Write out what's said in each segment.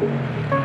Música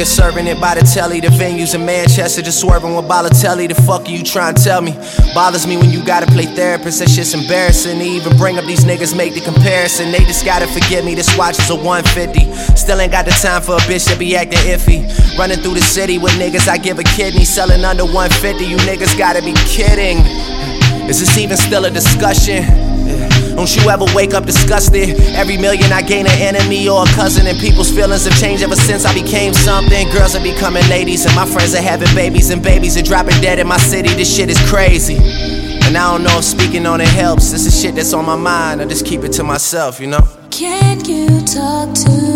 Niggas serving it by the telly, the venues in Manchester just swerving with Balotelli. The fuck are you trying to tell me? Bothers me when you gotta play therapist, that shit's embarrassing. Even bring up these niggas, make the comparison. They just gotta forgive me, this watch is a 150. Still ain't got the time for a bitch that be acting iffy. Running through the city with niggas, I give a kidney. Selling under 150, you niggas gotta be kidding. Is this even still a discussion? Don't you ever wake up disgusted? Every million I gain an enemy or a cousin, and people's feelings have changed ever since I became something. Girls are becoming ladies, and my friends are having babies, and babies are dropping dead in my city. This shit is crazy. And I don't know if speaking on it helps. This is shit that's on my mind. I just keep it to myself, you know? Can you talk to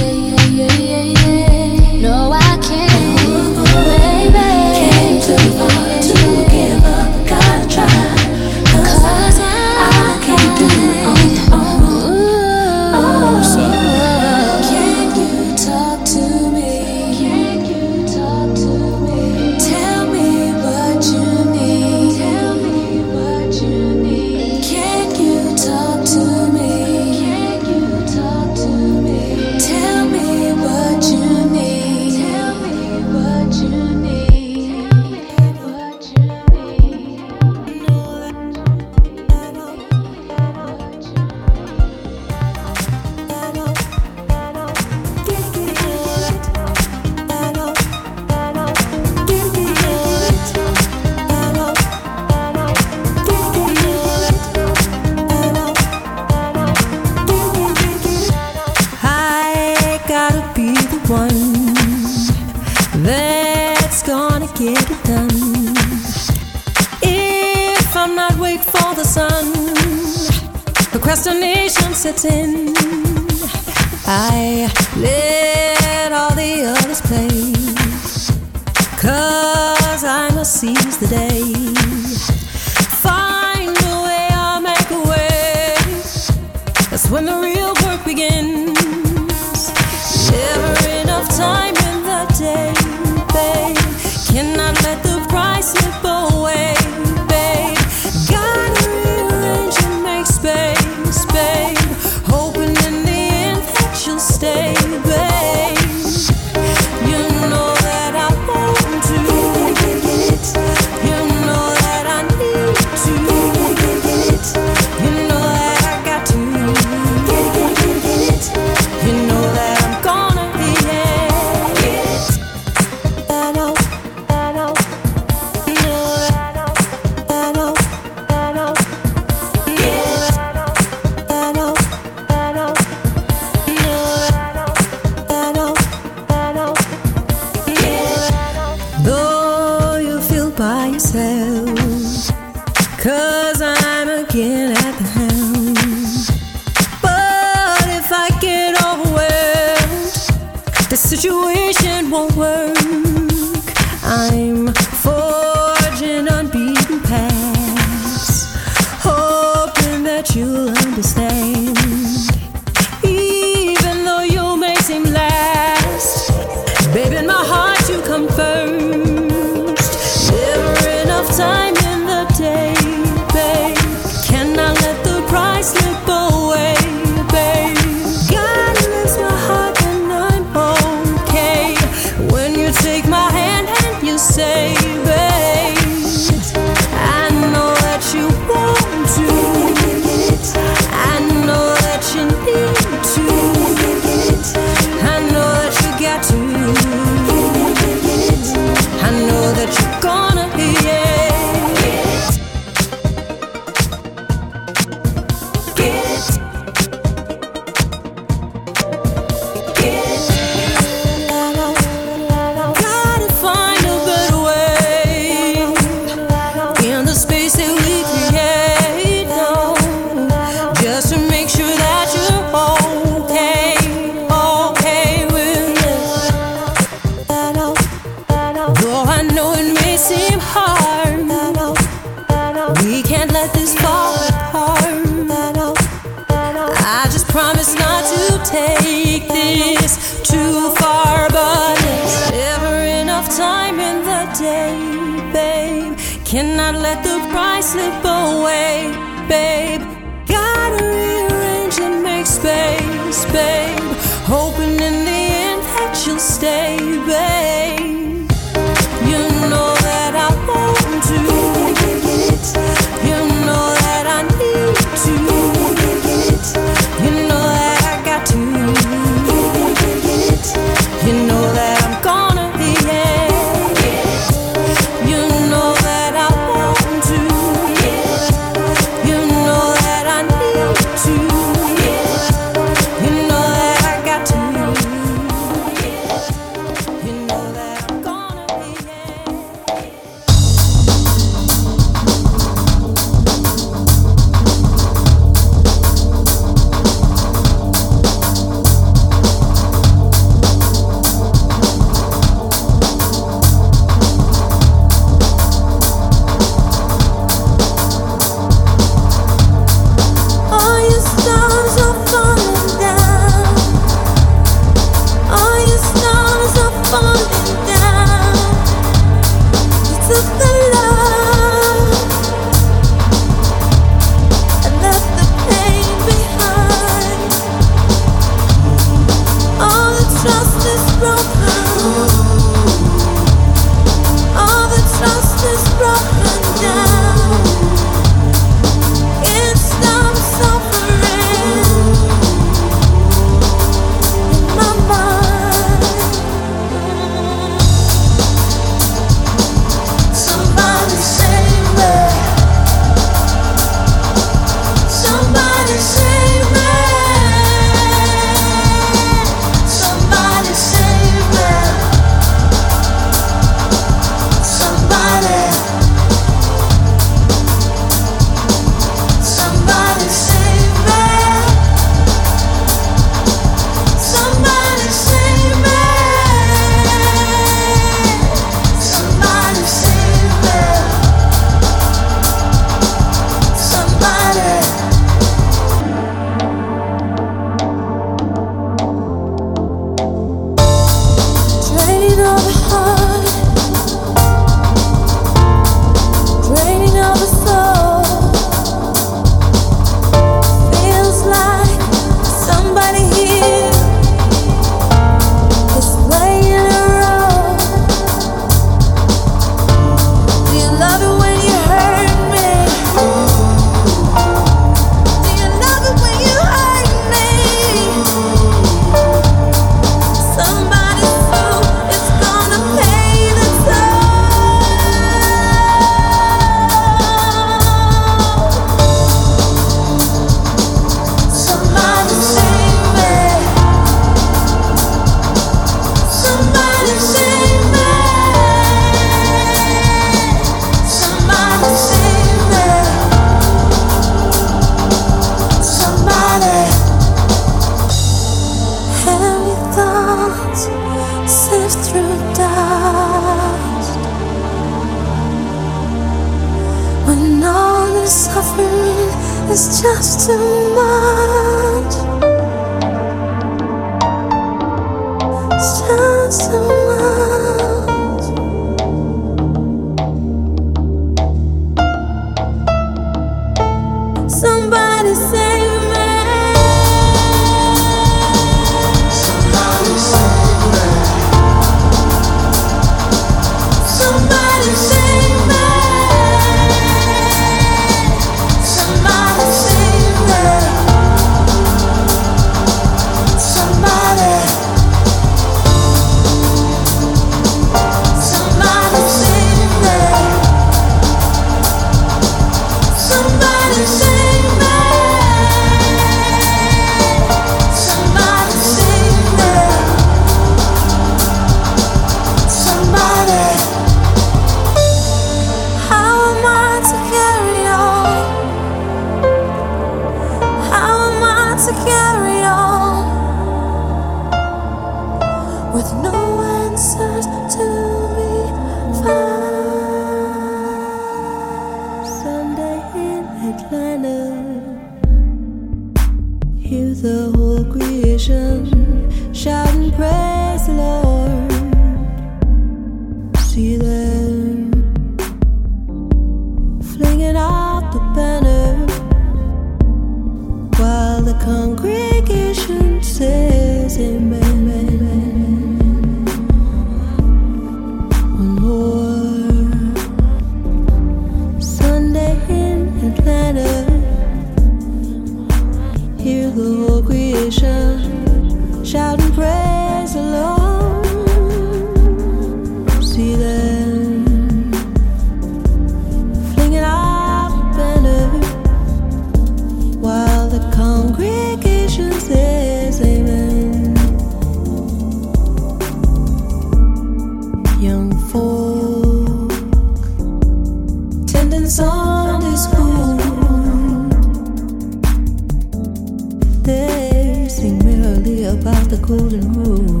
golden rule.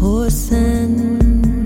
Horse sense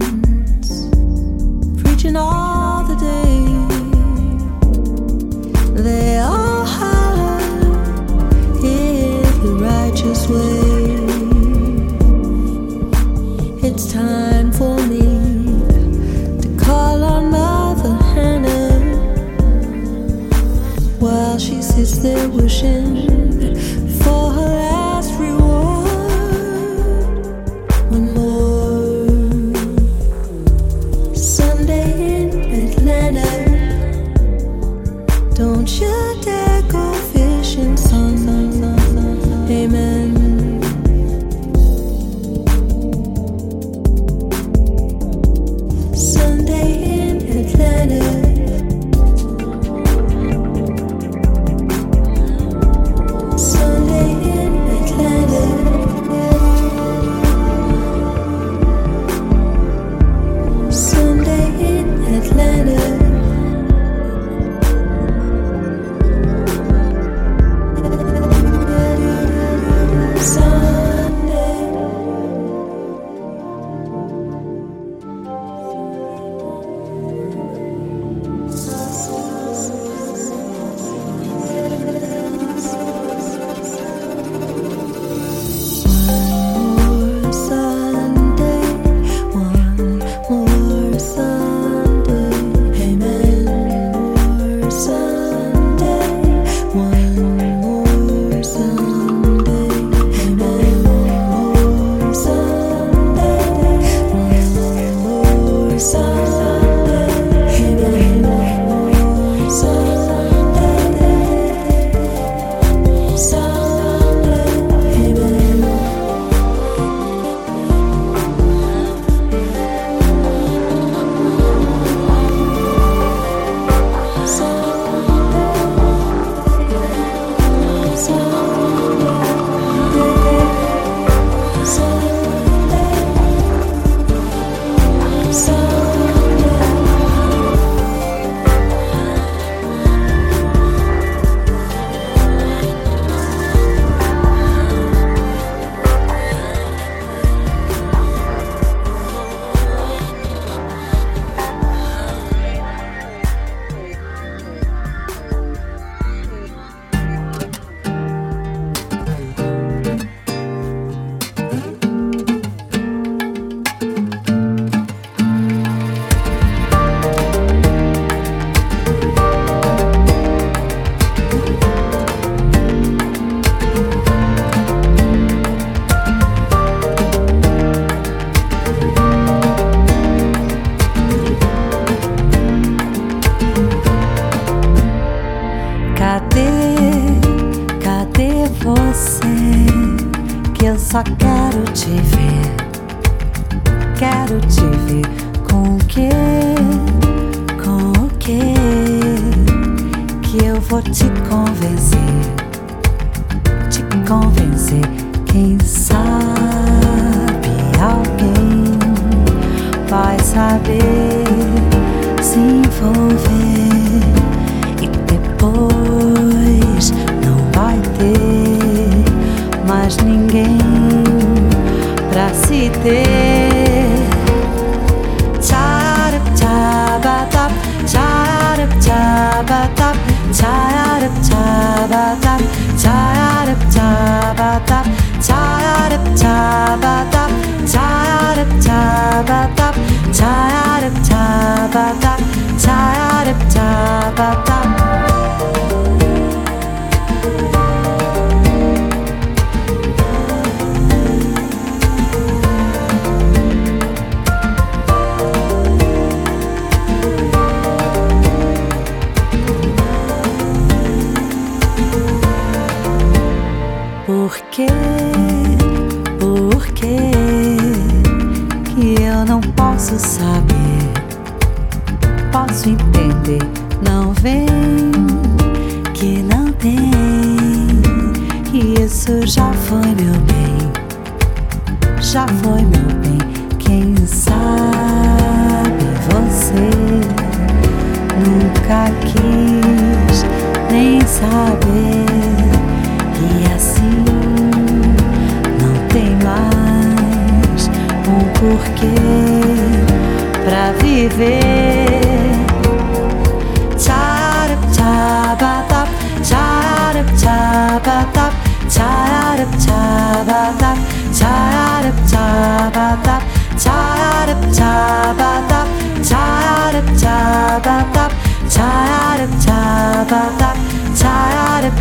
da da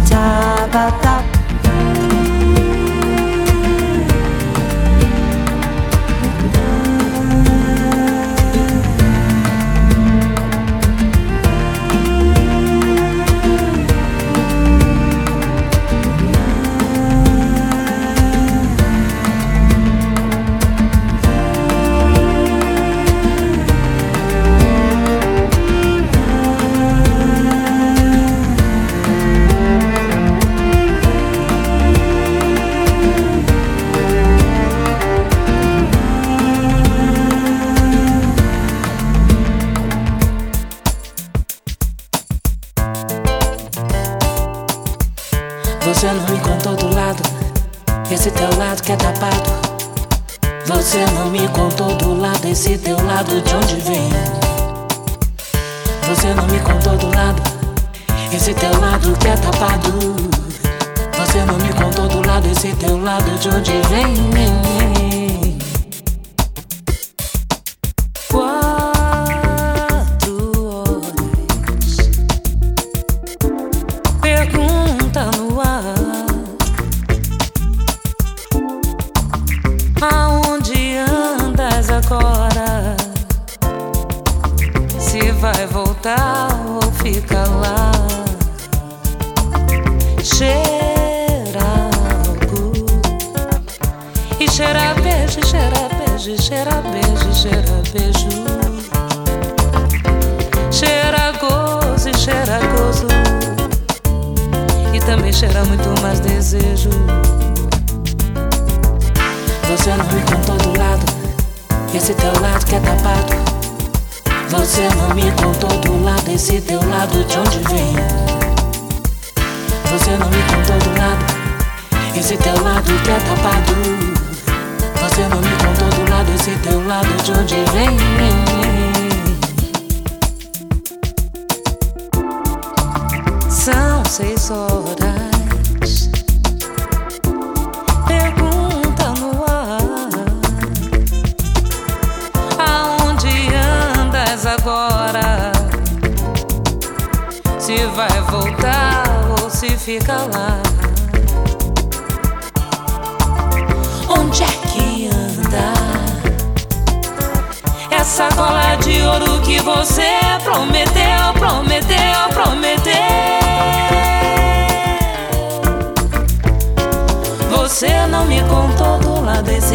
da da da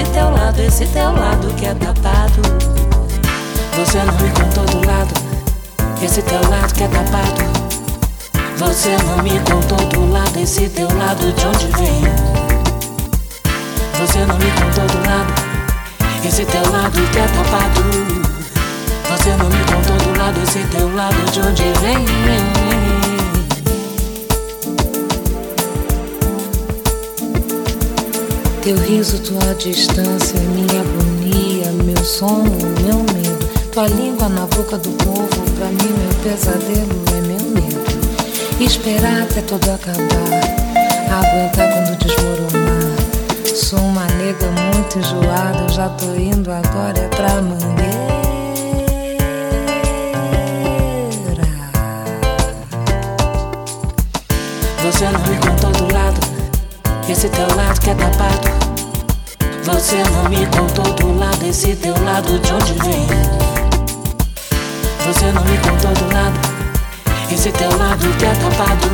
esse teu lado, esse teu lado que é tapado. Você não me contou do lado, esse teu lado que é tapado. Você não me contou do lado, esse teu lado de onde vem. Você não me contou do lado, esse teu lado que é tapado. Você não me contou do lado, esse teu lado de onde vem. Teu riso, tua distância, minha agonia, meu sono, meu medo. Tua língua na boca do povo, pra mim meu pesadelo é meu medo. Esperar até tudo acabar, aguentar quando desmoronar. Sou uma nega muito enjoada, já tô indo agora é pra mangueira. Você não me esse teu lado que é tapado. Você não me contou do lado, esse teu lado de onde vem. Você não me contou do lado, esse teu lado que é tapado.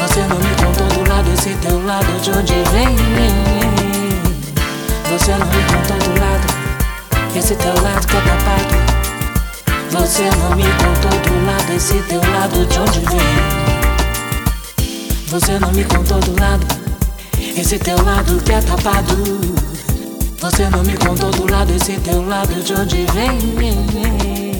Você não me contou do lado, esse teu lado de onde vem. Você não me contou do lado, esse teu lado que é tapado. Você não me contou do lado, esse teu lado de onde vem. Você não me contou do lado, esse teu lado que é tapado. Você não me contou do lado, esse teu lado de onde vem.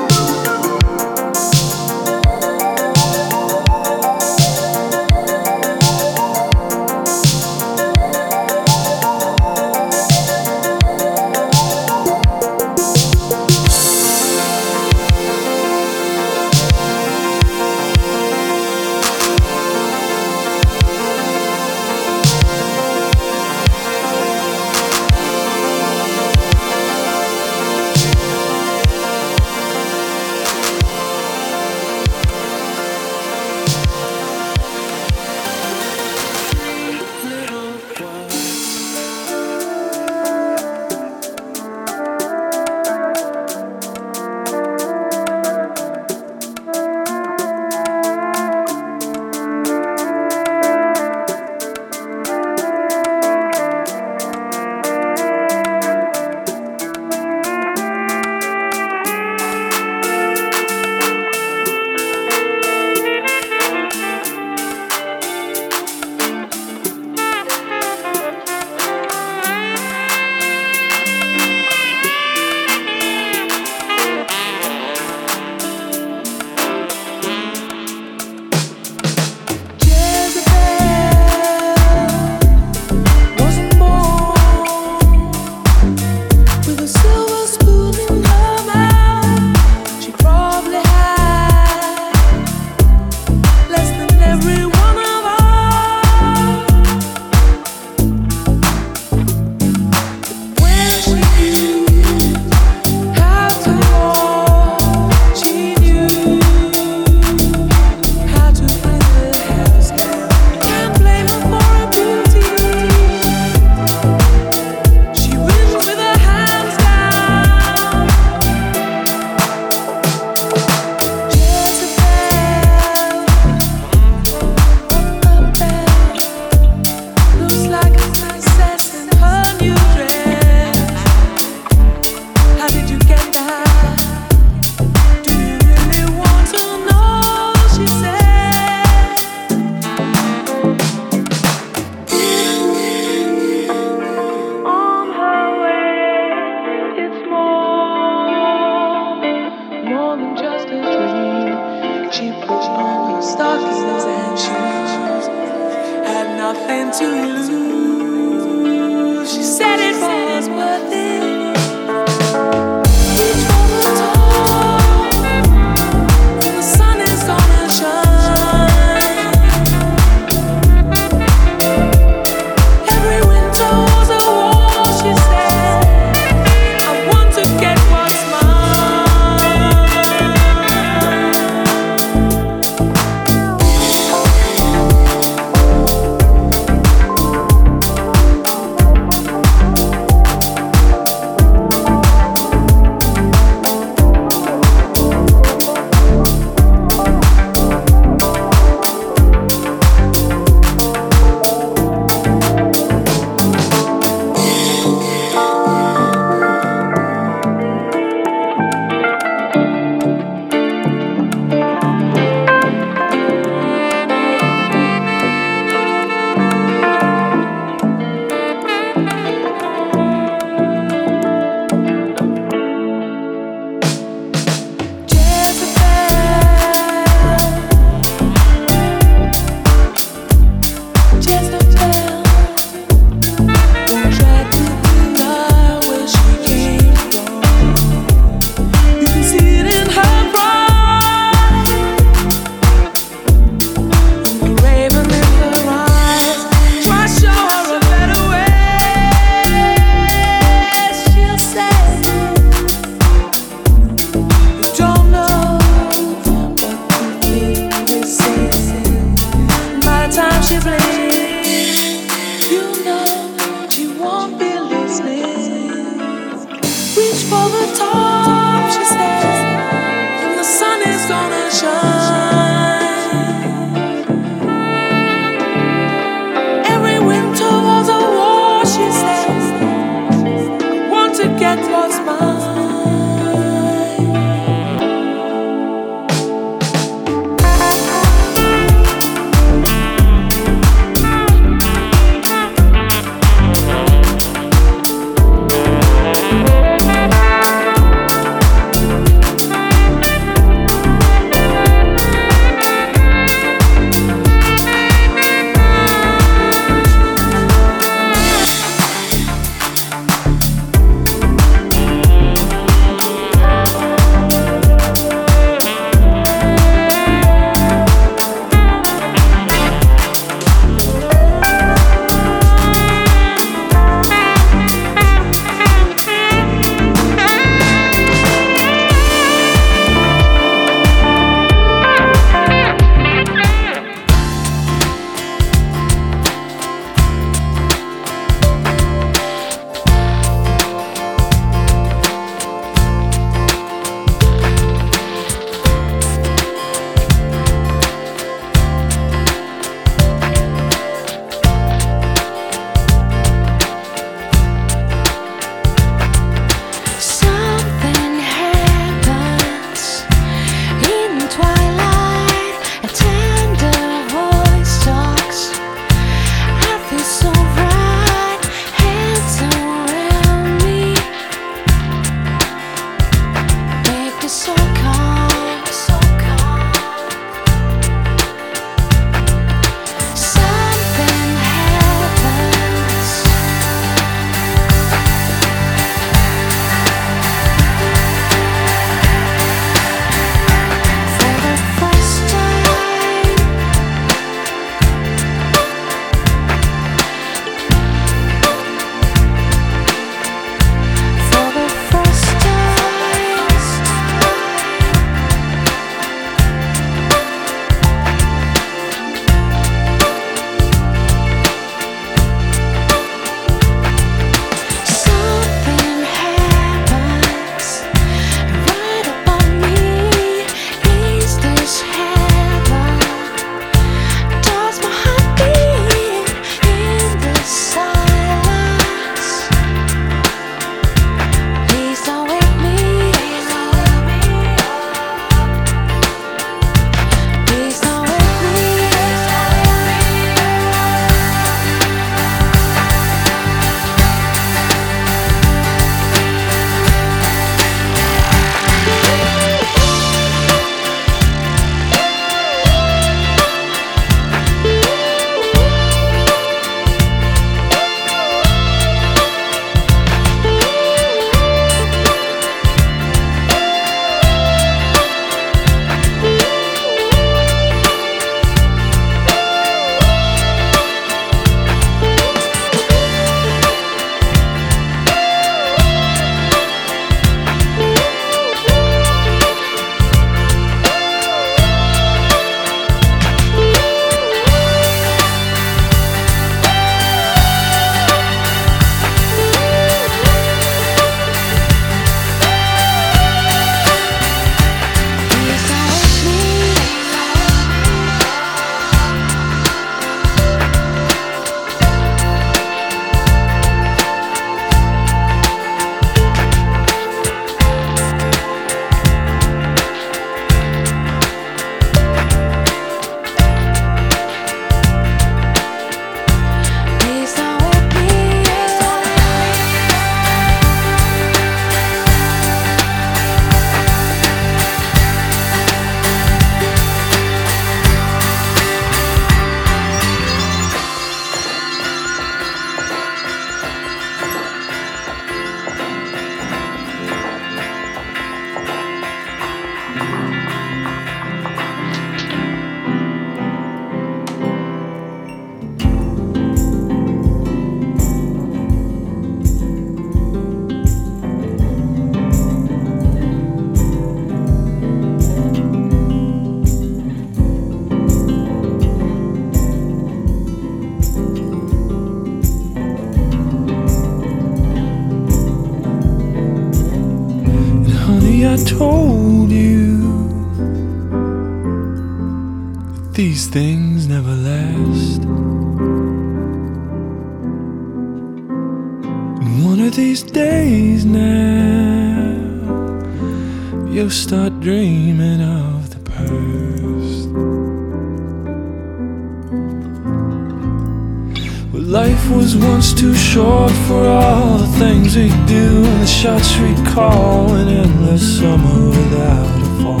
Things we do and the shots we call an endless summer without a fall.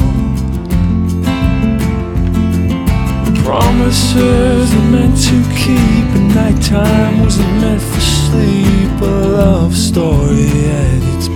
Promises are meant to keep, and nighttime wasn't meant for sleep. A love story at its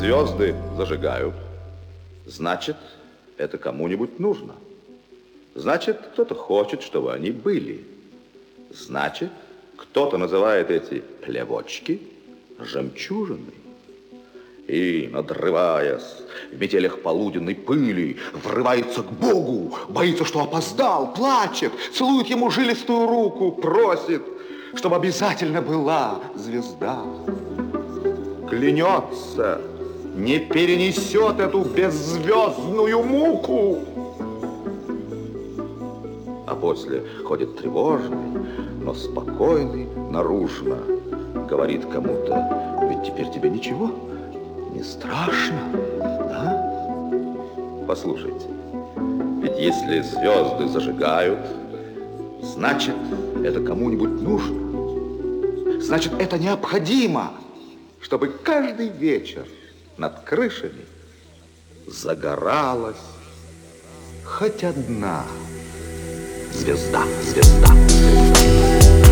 звезды зажигают, значит, это кому-нибудь нужно. Значит, кто-то хочет, чтобы они были. Значит, кто-то называет эти плевочки жемчужиной. И, надрываясь в метелях полуденной пыли, врывается к Богу, боится, что опоздал, плачет, целует ему жилистую руку, просит, чтобы обязательно была звезда. Клянется, не перенесет эту беззвездную муку. А после ходит тревожный, но спокойный наружно. Говорит кому-то, ведь теперь тебе ничего не страшно, да? Послушайте, ведь если звезды зажигают, значит, это кому-нибудь нужно. Значит, это необходимо, чтобы каждый вечер над крышами загоралась хоть одна звезда, звезда. Звезда,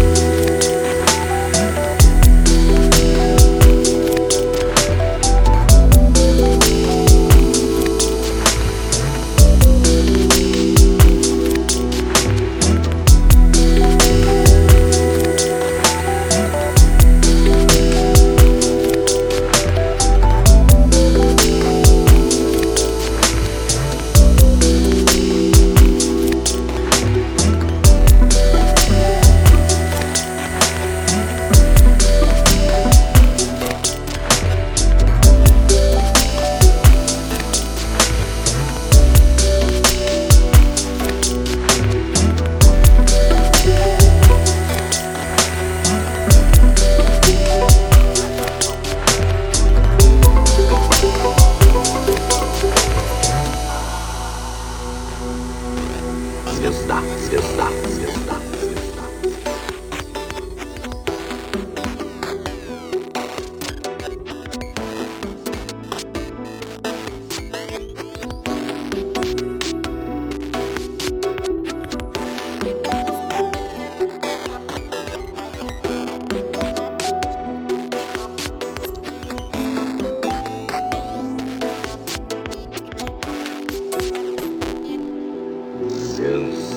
Yes.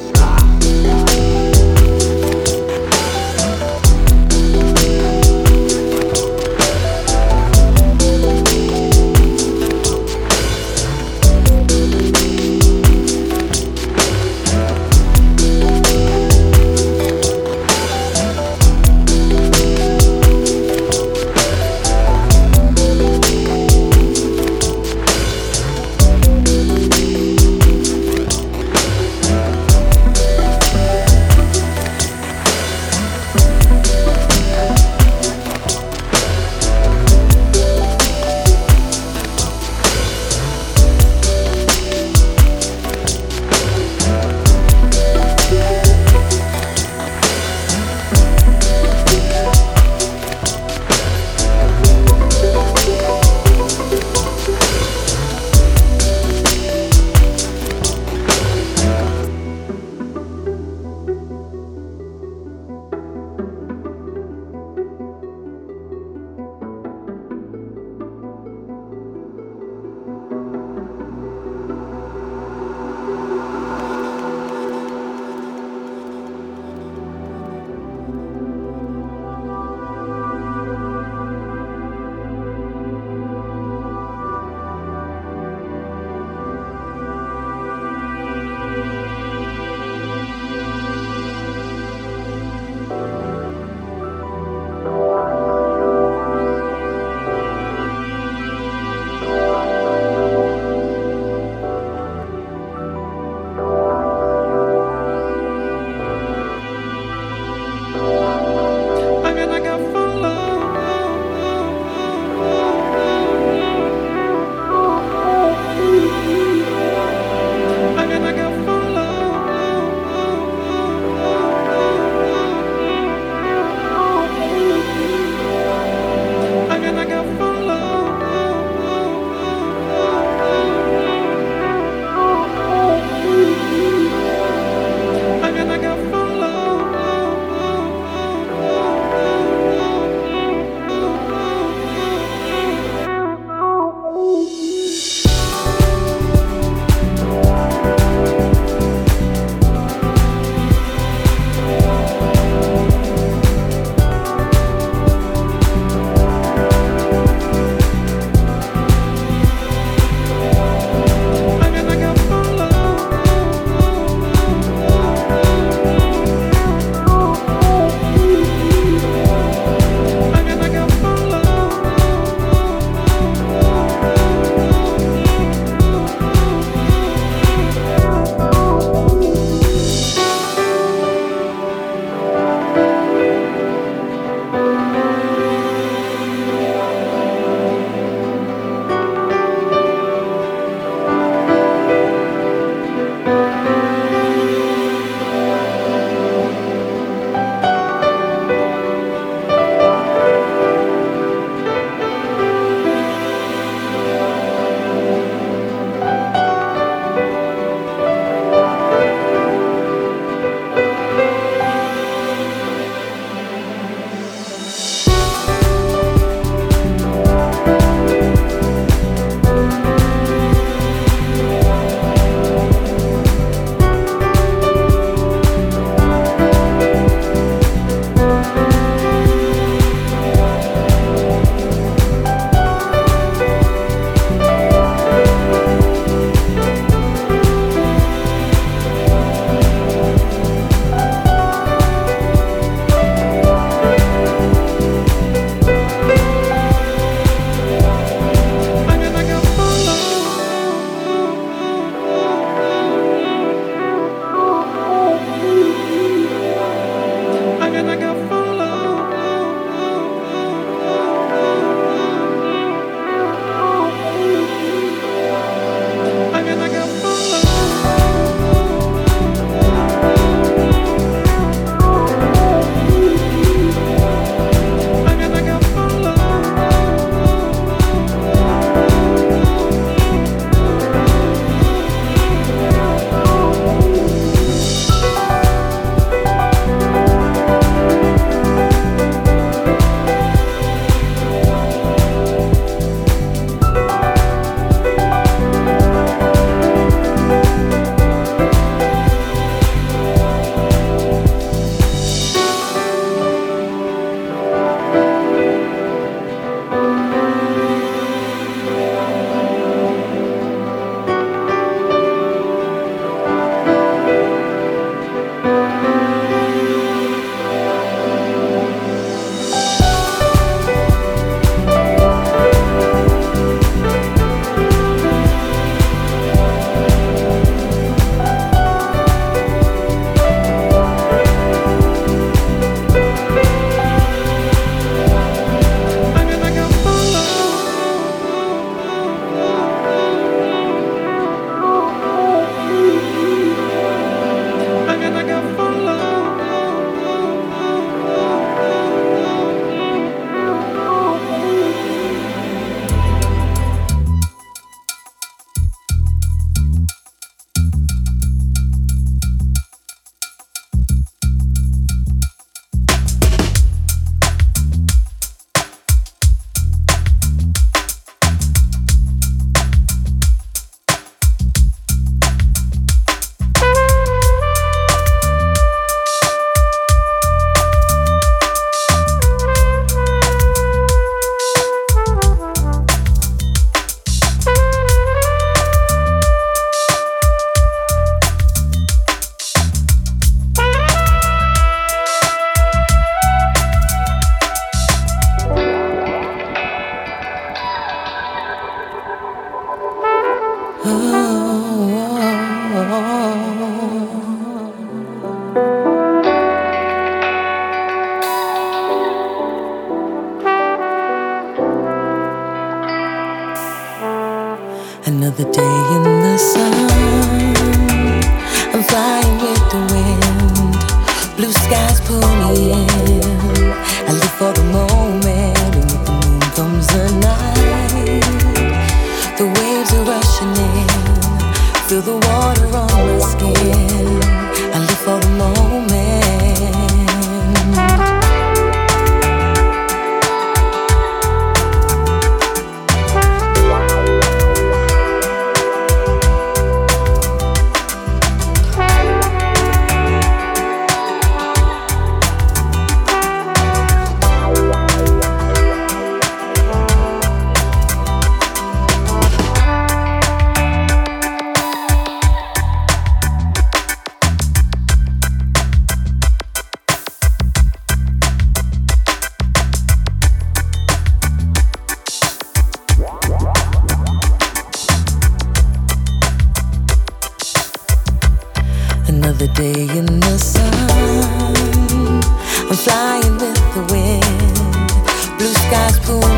sky's blue